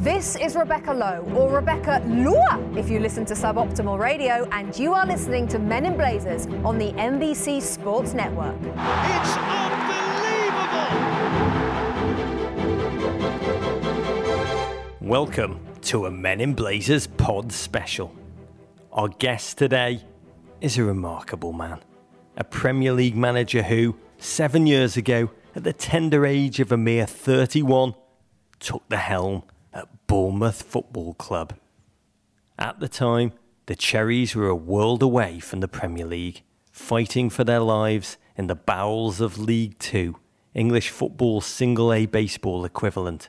This is Rebecca Lowe, or Rebecca Lua if you listen to Suboptimal Radio, and you are listening to Men in Blazers on the NBC Sports Network. It's unbelievable! Welcome to a Men in Blazers pod special. Our guest today is a remarkable man, a Premier League manager who, seven years ago, at the tender age of a mere 31, took the helm at Bournemouth Football Club. At the time, the Cherries were a world away from the Premier League, fighting for their lives in the bowels of League Two, English football's single A baseball equivalent.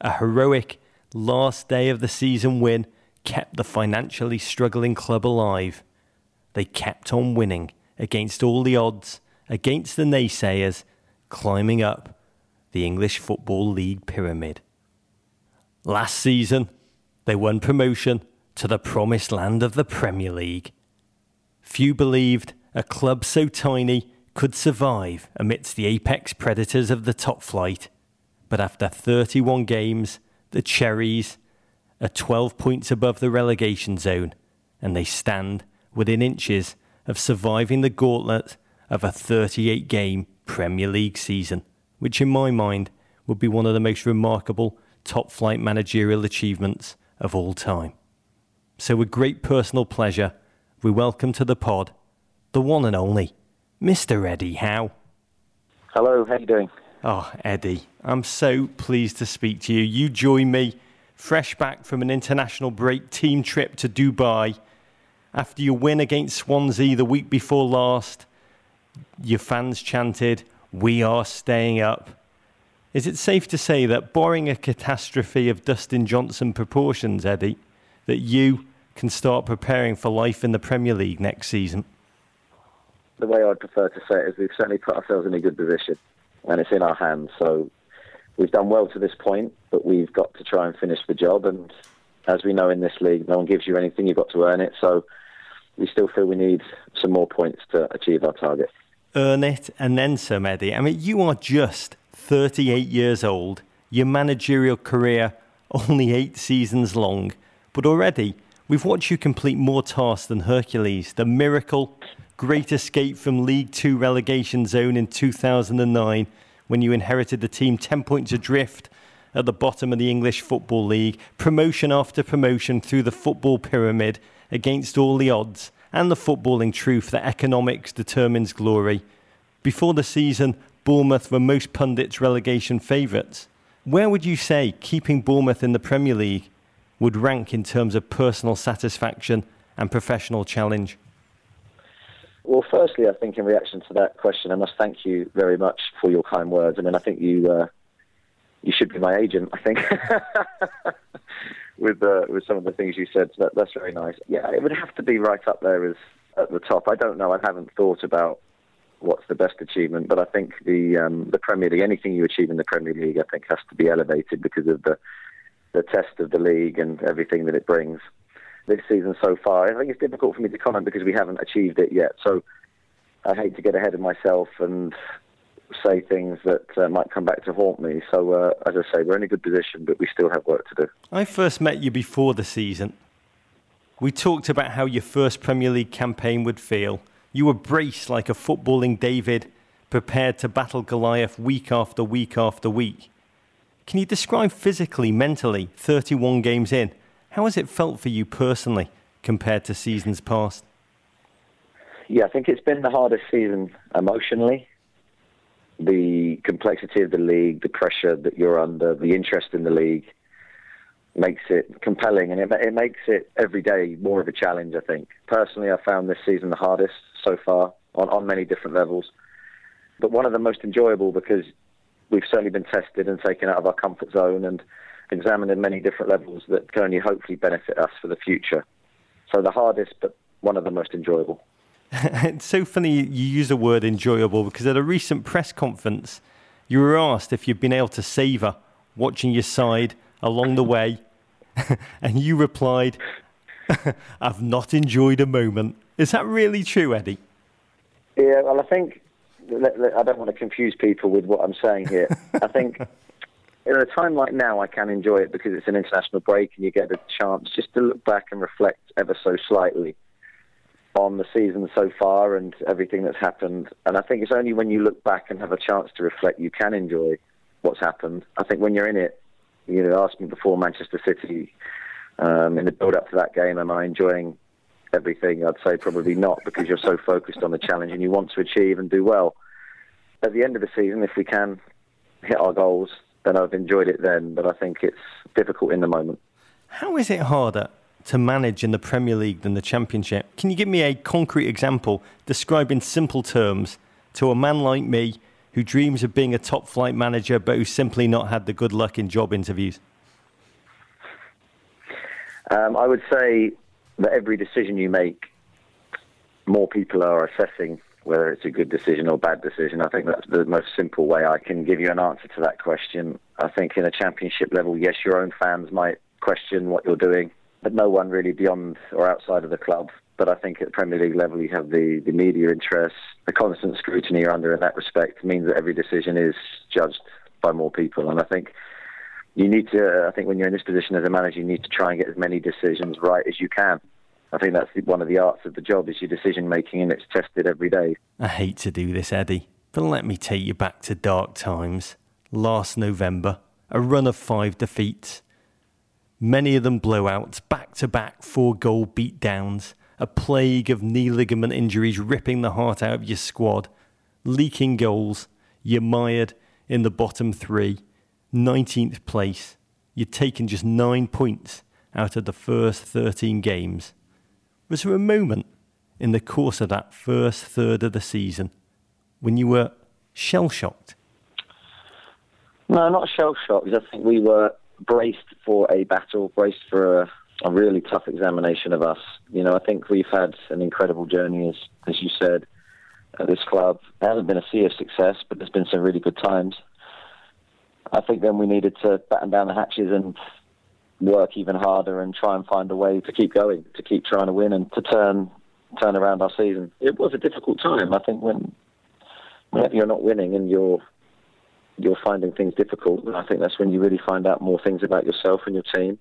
A heroic last day of the season win kept the financially struggling club alive. They kept on winning against all the odds, against the naysayers, climbing up the English Football League pyramid. Last season, they won promotion to the promised land of the Premier League. Few believed a club so tiny could survive amidst the apex predators of the top flight, but after 31 games, the Cherries are 12 points above the relegation zone, and they stand within inches of surviving the gauntlet of a 38 game Premier League season, which in my mind would be one of the most remarkable top flight managerial achievements of all time. So, with great personal pleasure, we welcome to the pod the one and only Mr. Eddie Howe. Hello, how are you doing? Oh, Eddie, I'm so pleased to speak to you. You join me fresh back from an international break team trip to Dubai after your win against Swansea the week before last. Your fans chanted, We are staying up. Is it safe to say that, barring a catastrophe of Dustin Johnson proportions, Eddie, that you can start preparing for life in the Premier League next season? The way I'd prefer to say it is we've certainly put ourselves in a good position and it's in our hands. So we've done well to this point, but we've got to try and finish the job. And as we know in this league, no one gives you anything, you've got to earn it. So we still feel we need some more points to achieve our target. Earn it and then some, Eddie. I mean, you are just 38 years old, your managerial career only eight seasons long, but already we've watched you complete more tasks than Hercules, the miracle great escape from League Two relegation zone in 2009 when you inherited the team 10 points adrift at the bottom of the English Football League, promotion after promotion through the football pyramid against all the odds, and the footballing truth that economics determines glory. Before the season, Bournemouth were most pundits' relegation favourites. Where would you say keeping Bournemouth in the Premier League would rank in terms of personal satisfaction and professional challenge? Well, firstly, I think in reaction to that question, I must thank you very much for your kind words. I mean, I think you uh, you should be my agent. I think with uh, with some of the things you said. That, that's very nice. Yeah, it would have to be right up there as at the top. I don't know. I haven't thought about what's the best achievement, but I think the um, the Premier League, anything you achieve in the Premier League, I think has to be elevated because of the the test of the league and everything that it brings this season so far. I think it's difficult for me to comment because we haven't achieved it yet. So I hate to get ahead of myself and say things that uh, might come back to haunt me. So uh, as I say, we're in a good position, but we still have work to do. I first met you before the season. We talked about how your first Premier League campaign would feel. You were braced like a footballing David, prepared to battle Goliath week after week after week. Can you describe physically, mentally, 31 games in, how has it felt for you personally compared to seasons past? Yeah, I think it's been the hardest season emotionally. The complexity of the league, the pressure that you're under, the interest in the league makes it compelling and it, it makes it every day more of a challenge, I think. Personally, I found this season the hardest so far on, on many different levels, but one of the most enjoyable because we've certainly been tested and taken out of our comfort zone and examined in many different levels that can only hopefully benefit us for the future. So the hardest, but one of the most enjoyable. it's so funny you use the word enjoyable because at a recent press conference, you were asked if you'd been able to savour watching your side along the way, and you replied, I've not enjoyed a moment. Is that really true, Eddie? Yeah, well, I think I don't want to confuse people with what I'm saying here. I think at a time like now, I can enjoy it because it's an international break and you get a chance just to look back and reflect ever so slightly on the season so far and everything that's happened. And I think it's only when you look back and have a chance to reflect you can enjoy what's happened. I think when you're in it, you know, asked me before Manchester City um, in the build up to that game, am I enjoying everything? I'd say probably not because you're so focused on the challenge and you want to achieve and do well. At the end of the season, if we can hit our goals, then I've enjoyed it then, but I think it's difficult in the moment. How is it harder to manage in the Premier League than the Championship? Can you give me a concrete example, describe in simple terms to a man like me who dreams of being a top flight manager but who's simply not had the good luck in job interviews? Um, I would say that every decision you make, more people are assessing whether it's a good decision or bad decision. I think that's the most simple way I can give you an answer to that question. I think in a championship level, yes, your own fans might question what you're doing, but no one really beyond or outside of the club. But I think at Premier League level, you have the, the media interest, the constant scrutiny you're under in that respect means that every decision is judged by more people. And I think you need to, I think when you're in this position as a manager, you need to try and get as many decisions right as you can. I think that's one of the arts of the job is your decision making, and it's tested every day. I hate to do this, Eddie, but let me take you back to dark times. Last November, a run of five defeats, many of them blowouts, back to back four goal beatdowns, a plague of knee ligament injuries ripping the heart out of your squad, leaking goals, you're mired in the bottom three, 19th place. You'd taken just nine points out of the first 13 games. Was there a moment in the course of that first third of the season when you were shell shocked? No, not shell shocked. I think we were braced for a battle, braced for a, a, really tough examination of us. You know, I think we've had an incredible journey, as as you said, at this club. Hasn't been a sea of success, but there's been some really good times. I think then we needed to batten down the hatches and work even harder and try and find a way to keep going, to keep trying to win and to turn turn around our season. It was a difficult time. I think when you're not winning and you're you're finding things difficult, I think that's when you really find out more things about yourself and your team.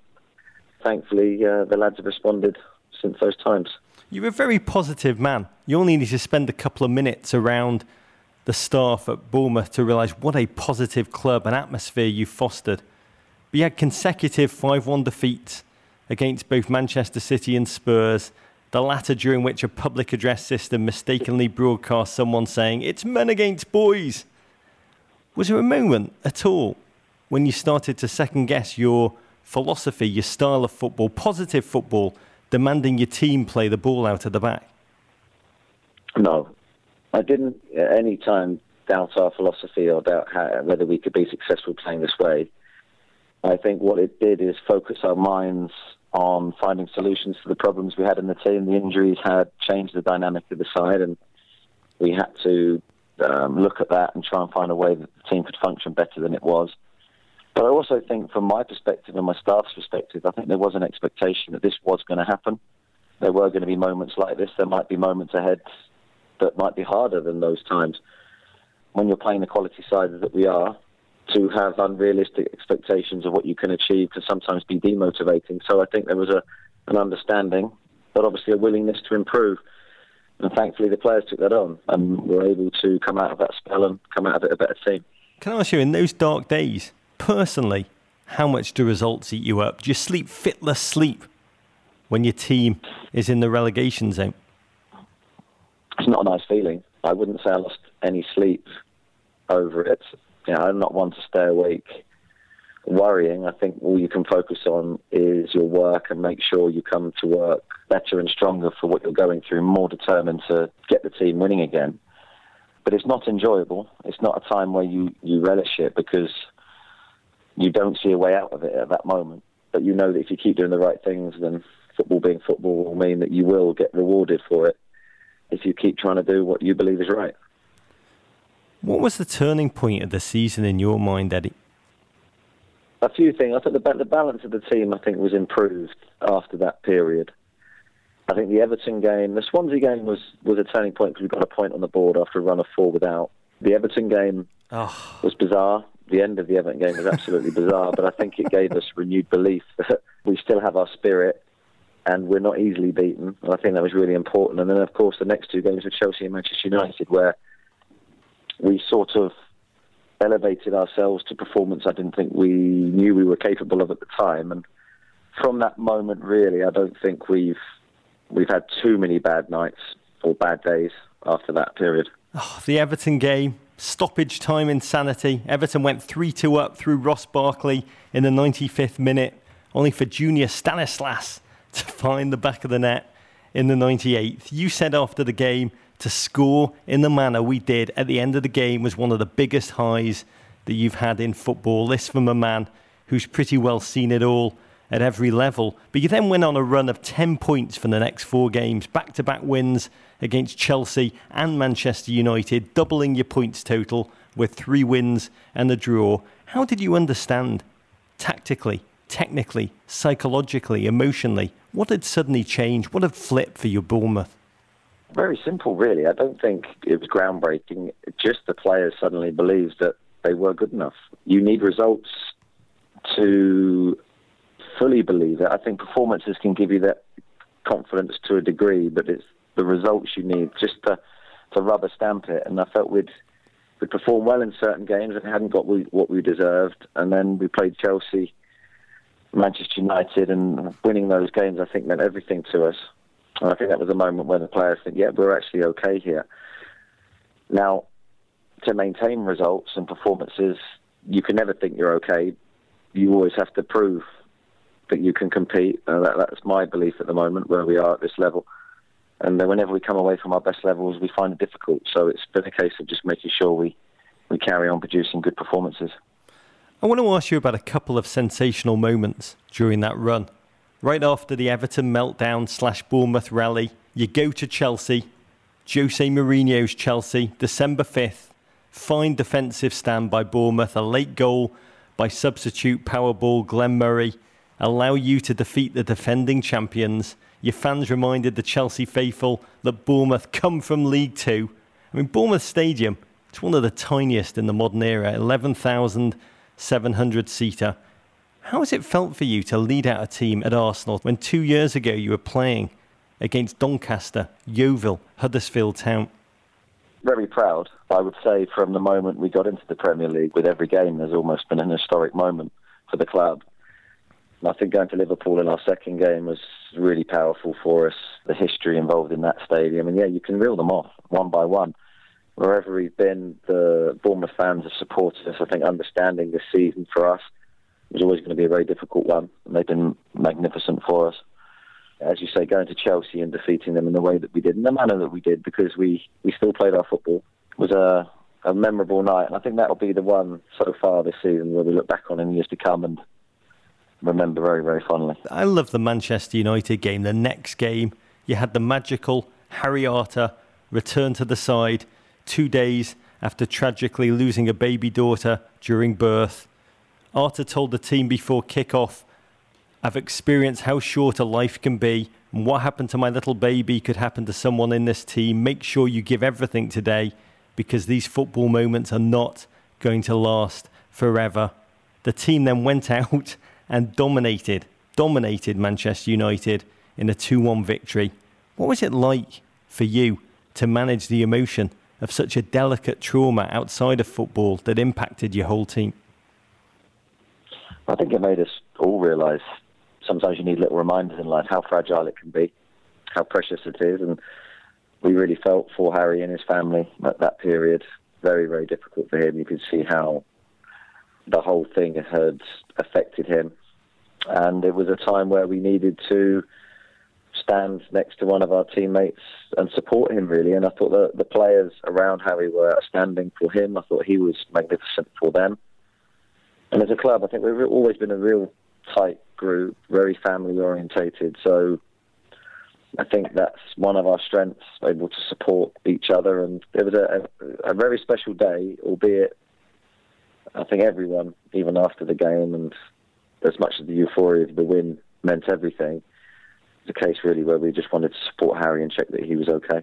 Thankfully, uh, the lads have responded since those times. You're a very positive man. You only need to spend a couple of minutes around the staff at Bournemouth to realise what a positive club and atmosphere you've fostered. But you had consecutive 5 1 defeats against both Manchester City and Spurs, the latter during which a public address system mistakenly broadcast someone saying, It's men against boys. Was there a moment at all when you started to second guess your philosophy, your style of football, positive football, demanding your team play the ball out of the back? No. I didn't at any time doubt our philosophy or doubt how, whether we could be successful playing this way. I think what it did is focus our minds on finding solutions to the problems we had in the team. The injuries had changed the dynamic of the side, and we had to um, look at that and try and find a way that the team could function better than it was. But I also think, from my perspective and my staff's perspective, I think there was an expectation that this was going to happen. There were going to be moments like this. There might be moments ahead that might be harder than those times. When you're playing the quality side that we are, to have unrealistic expectations of what you can achieve can sometimes be demotivating. So I think there was a an understanding, but obviously a willingness to improve. And thankfully, the players took that on and were able to come out of that spell and come out of it a better team. Can I ask you, in those dark days, personally, how much do results eat you up? Do you sleep fitless sleep when your team is in the relegation zone? It's not a nice feeling. I wouldn't say I lost any sleep over it you know, I'm not one to stay awake worrying. I think all you can focus on is your work and make sure you come to work better and stronger for what you're going through, more determined to get the team winning again. But it's not enjoyable. It's not a time where you, you relish it because you don't see a way out of it at that moment. But you know that if you keep doing the right things, then football being football will mean that you will get rewarded for it if you keep trying to do what you believe is right. What was the turning point of the season in your mind, Eddie? A few things. I think the, the balance of the team, I think, was improved after that period. I think the Everton game, the Swansea game was, was a turning point because we got a point on the board after a run of four without. The Everton game oh. was bizarre the end of the Everton game was absolutely bizarre, but I think it gave us renewed belief that we still have our spirit and we're not easily beaten. And I think that was really important. And then, of course, the next two games with Chelsea and Manchester United, where we sort of elevated ourselves to performance I didn't think we knew we were capable of at the time. And from that moment, really, I don't think we've we've had too many bad nights or bad days after that period. Oh, the Everton game, stoppage time insanity. Everton went 3 2 up through Ross Barkley in the 95th minute, only for Junior Stanislas to find the back of the net in the 98th. You said after the game to score in the manner we did at the end of the game was one of the biggest highs that you've had in football. This from a man who's pretty well seen it all at every level. But you then went on a run of 10 points for the next four games, back to back wins against Chelsea and Manchester United, doubling your points total with three wins and a draw. How did you understand tactically, technically, psychologically, emotionally? What had suddenly changed? What had flipped for your Bournemouth? Very simple, really. I don't think it was groundbreaking. Just the players suddenly believed that they were good enough. You need results to fully believe it. I think performances can give you that confidence to a degree, but it's the results you need just to to rubber stamp it. And I felt we'd we'd performed well in certain games and hadn't got we, what we deserved. And then we played Chelsea, Manchester United, and winning those games I think meant everything to us. And I think that was a moment when the players think, yeah, we're actually okay here. Now, to maintain results and performances, you can never think you're okay. You always have to prove that you can compete. Uh, that, that's my belief at the moment where we are at this level. And then whenever we come away from our best levels, we find it difficult. So it's been a case of just making sure we, we carry on producing good performances. I want to ask you about a couple of sensational moments during that run. Right after the Everton meltdown slash Bournemouth rally, you go to Chelsea, Jose Mourinho's Chelsea, December 5th, fine defensive stand by Bournemouth, a late goal by substitute Powerball Glenn Murray, allow you to defeat the defending champions. Your fans reminded the Chelsea faithful that Bournemouth come from League Two. I mean, Bournemouth Stadium, it's one of the tiniest in the modern era, 11,700 seater. How has it felt for you to lead out a team at Arsenal when two years ago you were playing against Doncaster, Yeovil, Huddersfield Town? Very proud. I would say from the moment we got into the Premier League, with every game, there's almost been an historic moment for the club. And I think going to Liverpool in our second game was really powerful for us. The history involved in that stadium, and yeah, you can reel them off one by one. Wherever we've been, the Bournemouth fans have supported us. I think understanding this season for us was always going to be a very difficult one, and they've been magnificent for us. As you say, going to Chelsea and defeating them in the way that we did, in the manner that we did, because we, we still played our football, was a, a memorable night. And I think that'll be the one so far this season where we look back on in years to come and remember very, very fondly. I love the Manchester United game. The next game, you had the magical Harry Arter return to the side two days after tragically losing a baby daughter during birth. Arter told the team before kick-off, I've experienced how short a life can be, and what happened to my little baby could happen to someone in this team. Make sure you give everything today because these football moments are not going to last forever. The team then went out and dominated, dominated Manchester United in a 2 1 victory. What was it like for you to manage the emotion of such a delicate trauma outside of football that impacted your whole team? I think it made us all realise sometimes you need little reminders in life how fragile it can be, how precious it is, and we really felt for Harry and his family at that period. Very, very difficult for him. You could see how the whole thing had affected him, and it was a time where we needed to stand next to one of our teammates and support him really. And I thought the players around Harry were standing for him. I thought he was magnificent for them. And as a club, I think we've always been a real tight group, very family orientated. So I think that's one of our strengths, able to support each other. And it was a, a very special day, albeit I think everyone, even after the game, and as much as the euphoria of the win meant everything, the case really where we just wanted to support Harry and check that he was okay.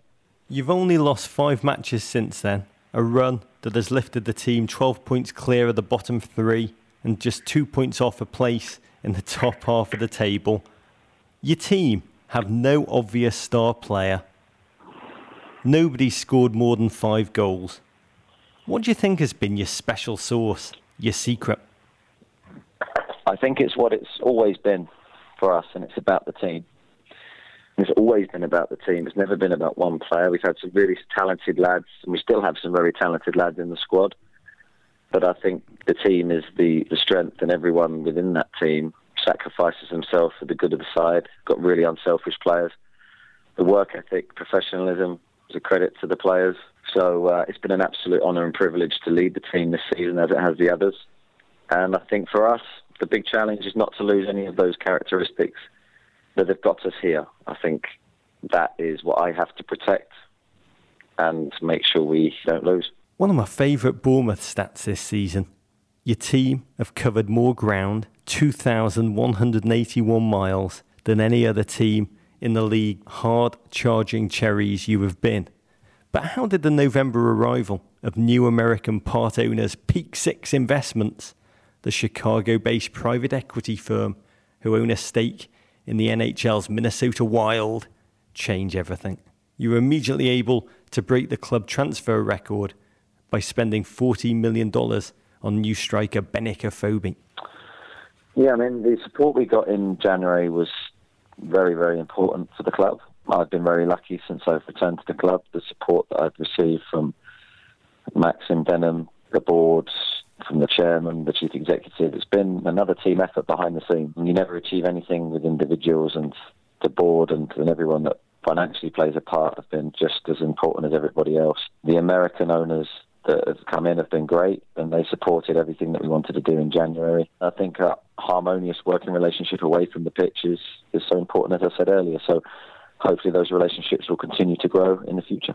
You've only lost five matches since then. A run that has lifted the team 12 points clear of the bottom three and just two points off a place in the top half of the table. Your team have no obvious star player. Nobody scored more than five goals. What do you think has been your special sauce, your secret? I think it's what it's always been for us, and it's about the team. It's always been about the team. It's never been about one player. We've had some really talented lads, and we still have some very talented lads in the squad. But I think the team is the, the strength, and everyone within that team sacrifices themselves for the good of the side. Got really unselfish players. The work ethic, professionalism is a credit to the players. So uh, it's been an absolute honour and privilege to lead the team this season as it has the others. And I think for us, the big challenge is not to lose any of those characteristics that have got us here. I think that is what I have to protect and make sure we don't lose. One of my favourite Bournemouth stats this season. Your team have covered more ground, 2,181 miles, than any other team in the league. Hard charging cherries you have been. But how did the November arrival of new American part owners Peak Six Investments, the Chicago based private equity firm who own a stake in the NHL's Minnesota Wild, change everything. You were immediately able to break the club transfer record by spending $40 million on new striker Benik Afobe. Yeah, I mean, the support we got in January was very, very important for the club. I've been very lucky since I've returned to the club. The support that I've received from Maxim Demin, the boards, from the chairman, the chief executive. It's been another team effort behind the scenes. You never achieve anything with individuals, and the board and, and everyone that financially plays a part have been just as important as everybody else. The American owners that have come in have been great, and they supported everything that we wanted to do in January. I think a harmonious working relationship away from the pitch is, is so important, as I said earlier. So hopefully those relationships will continue to grow in the future.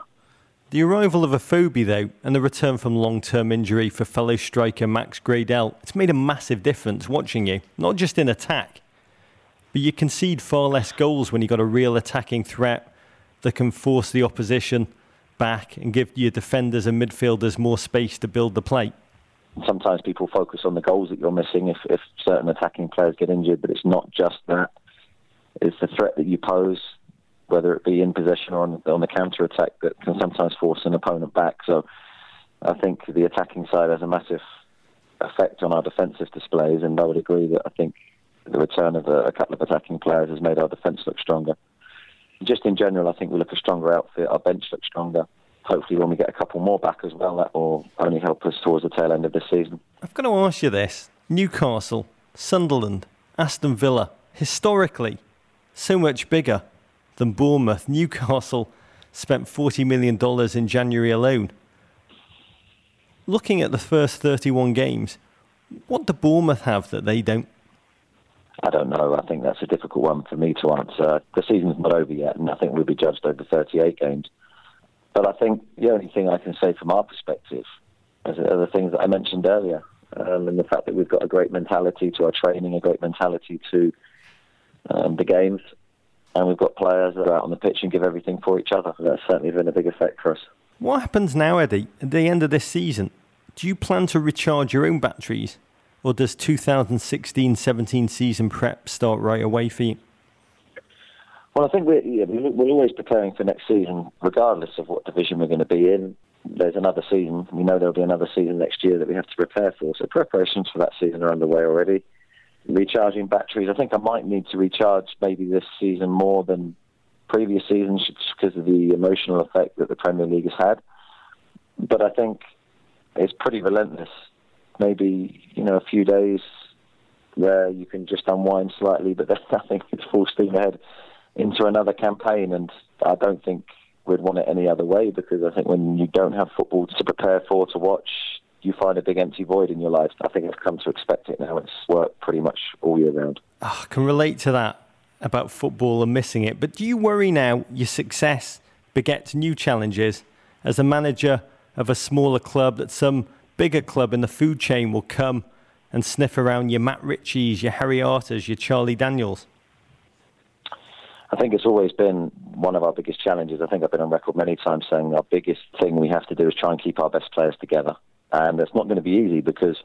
The arrival of Afobe, though, and the return from long term injury for fellow striker Max Gradel, it's made a massive difference watching you, not just in attack, but you concede far less goals when you've got a real attacking threat that can force the opposition back and give your defenders and midfielders more space to build the play. Sometimes people focus on the goals that you're missing if, if certain attacking players get injured, but it's not just that. It's the threat that you pose whether it be in possession or on, on the counter attack, that can sometimes force an opponent back. So I think the attacking side has a massive effect on our defensive displays, and I would agree that I think the return of a, a couple of attacking players has made our defence look stronger. Just in general, I think we look a stronger outfit. Our bench looks stronger. Hopefully, when we get a couple more back as well, that will only help us towards the tail end of this season. I've got to ask you this: Newcastle, Sunderland, Aston Villa, historically, so much bigger than Bournemouth. Newcastle spent $40 million in January alone. Looking at the first 31 games, what do Bournemouth have that they don't? I don't know. I think that's a difficult one for me to answer. The season's not over yet, and I think we'll be judged over 38 games. But I think the only thing I can say from our perspective are the things that I mentioned earlier, um, and the fact that we've got a great mentality to our training, a great mentality to um, the games, and we've got players that are out on the pitch and give everything for each other. That's certainly been a big effect for us. What happens now, Eddie, at the end of this season? Do you plan to recharge your own batteries, or does 2016-17 season prep start right away for you? Well, I think we're, yeah, we're always preparing for next season, regardless of what division we're going to be in. There's another season. We know there'll be another season next year that we have to prepare for. So preparations for that season are underway already recharging batteries. I think I might need to recharge maybe this season more than previous seasons just because of the emotional effect that the Premier League has had. But I think it's pretty relentless. Maybe, you know, a few days where you can just unwind slightly, but then I think it's full steam ahead into another campaign. And I don't think we'd want it any other way because I think when you don't have football to prepare for, to watch, you find a big empty void in your life. I think I've come to expect it now. It's worked pretty much all year round. Oh, I can relate to that about football and missing it. But do you worry now your success begets new challenges as a manager of a smaller club that some bigger club in the food chain will come and sniff around your Matt Ritchies, your Harry Arters, your Charlie Daniels? I think it's always been one of our biggest challenges. I think I've been on record many times saying our biggest thing we have to do is try and keep our best players together. And it's not going to be easy because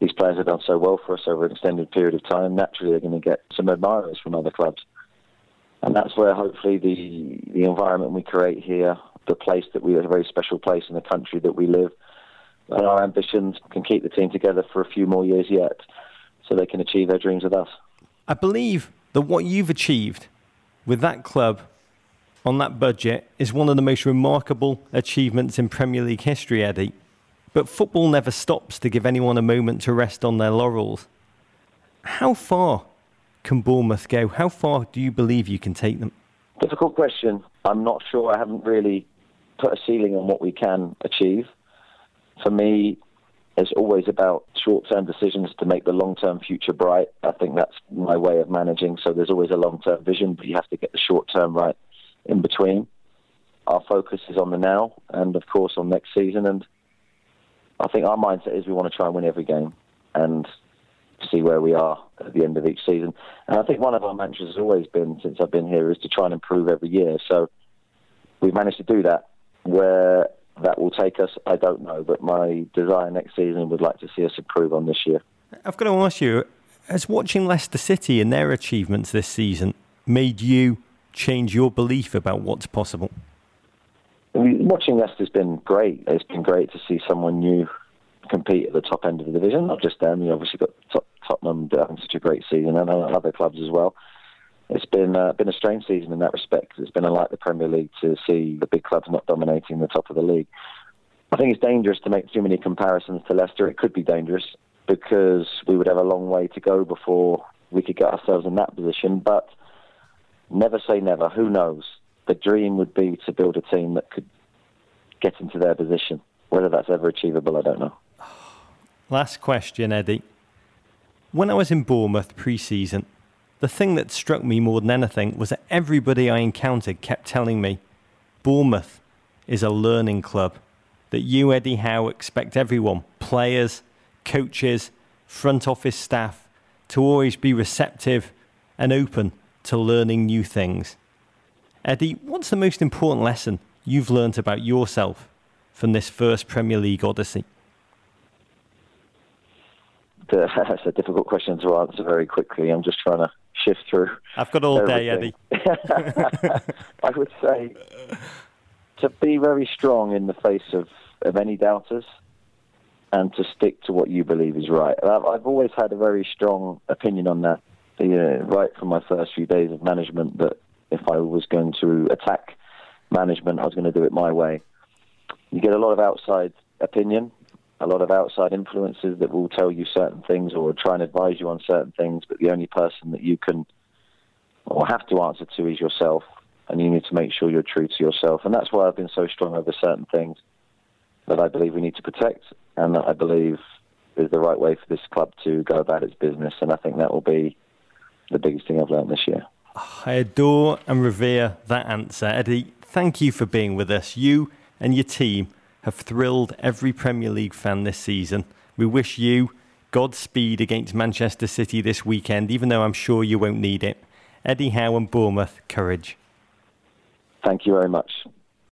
these players have done so well for us over an extended period of time. Naturally, they're going to get some admirers from other clubs. And that's where hopefully the, the environment we create here, the place that we are a very special place in the country that we live, and our ambitions can keep the team together for a few more years yet so they can achieve their dreams with us. I believe that what you've achieved with that club on that budget is one of the most remarkable achievements in Premier League history, Eddie. But football never stops to give anyone a moment to rest on their laurels. How far can Bournemouth go? How far do you believe you can take them? Difficult question. I'm not sure. I haven't really put a ceiling on what we can achieve. For me, it's always about short-term decisions to make the long-term future bright. I think that's my way of managing. So there's always a long-term vision, but you have to get the short-term right in between. Our focus is on the now, and of course on next season. And I think our mindset is we want to try and win every game and see where we are at the end of each season. And I think one of our mantras has always been, since I've been here, is to try and improve every year. So we've managed to do that. Where that will take us, I don't know. But my desire next season would like to see us improve on this year. I've got to ask you, has watching Leicester City and their achievements this season made you change your belief about what's possible? Watching Leicester's been great. It's been great to see someone new compete at the top end of the division. Not just them. You obviously got top, Tottenham having such a great season, and other clubs as well. It's been uh, been a strange season in that respect. It's been unlike the Premier League to see the big clubs not dominating the top of the league. I think it's dangerous to make too many comparisons to Leicester. It could be dangerous because we would have a long way to go before we could get ourselves in that position. But never say never. Who knows? The dream would be to build a team that could get into their position. Whether that's ever achievable, I don't know. Last question, Eddie. When I was in Bournemouth pre season, the thing that struck me more than anything was that everybody I encountered kept telling me Bournemouth is a learning club. That you, Eddie Howe, expect everyone, players, coaches, front office staff, to always be receptive and open to learning new things. Uh, Eddie, what's the most important lesson you've learnt about yourself from this first Premier League odyssey? That's a difficult question to answer very quickly. I'm just trying to shift through. I've got all everything. day, Eddie. I would say to be very strong in the face of, of any doubters and to stick to what you believe is right. I've, I've always had a very strong opinion on that, right from my first few days of management, that if I was going to attack management, I was going to do it my way. You get a lot of outside opinion, a lot of outside influences that will tell you certain things or try and advise you on certain things, but the only person that you can or have to answer to is yourself, and you need to make sure you're true to yourself. And that's why I've been so strong over certain things that I believe we need to protect, and that I believe is the right way for this club to go about its business. And I think that will be the biggest thing I've learned this year. I adore and revere that answer. Eddie, thank you for being with us. You and your team have thrilled every Premier League fan this season. We wish you Godspeed against Manchester City this weekend, even though I'm sure you won't need it. Eddie Howe and Bournemouth, courage. Thank you very much.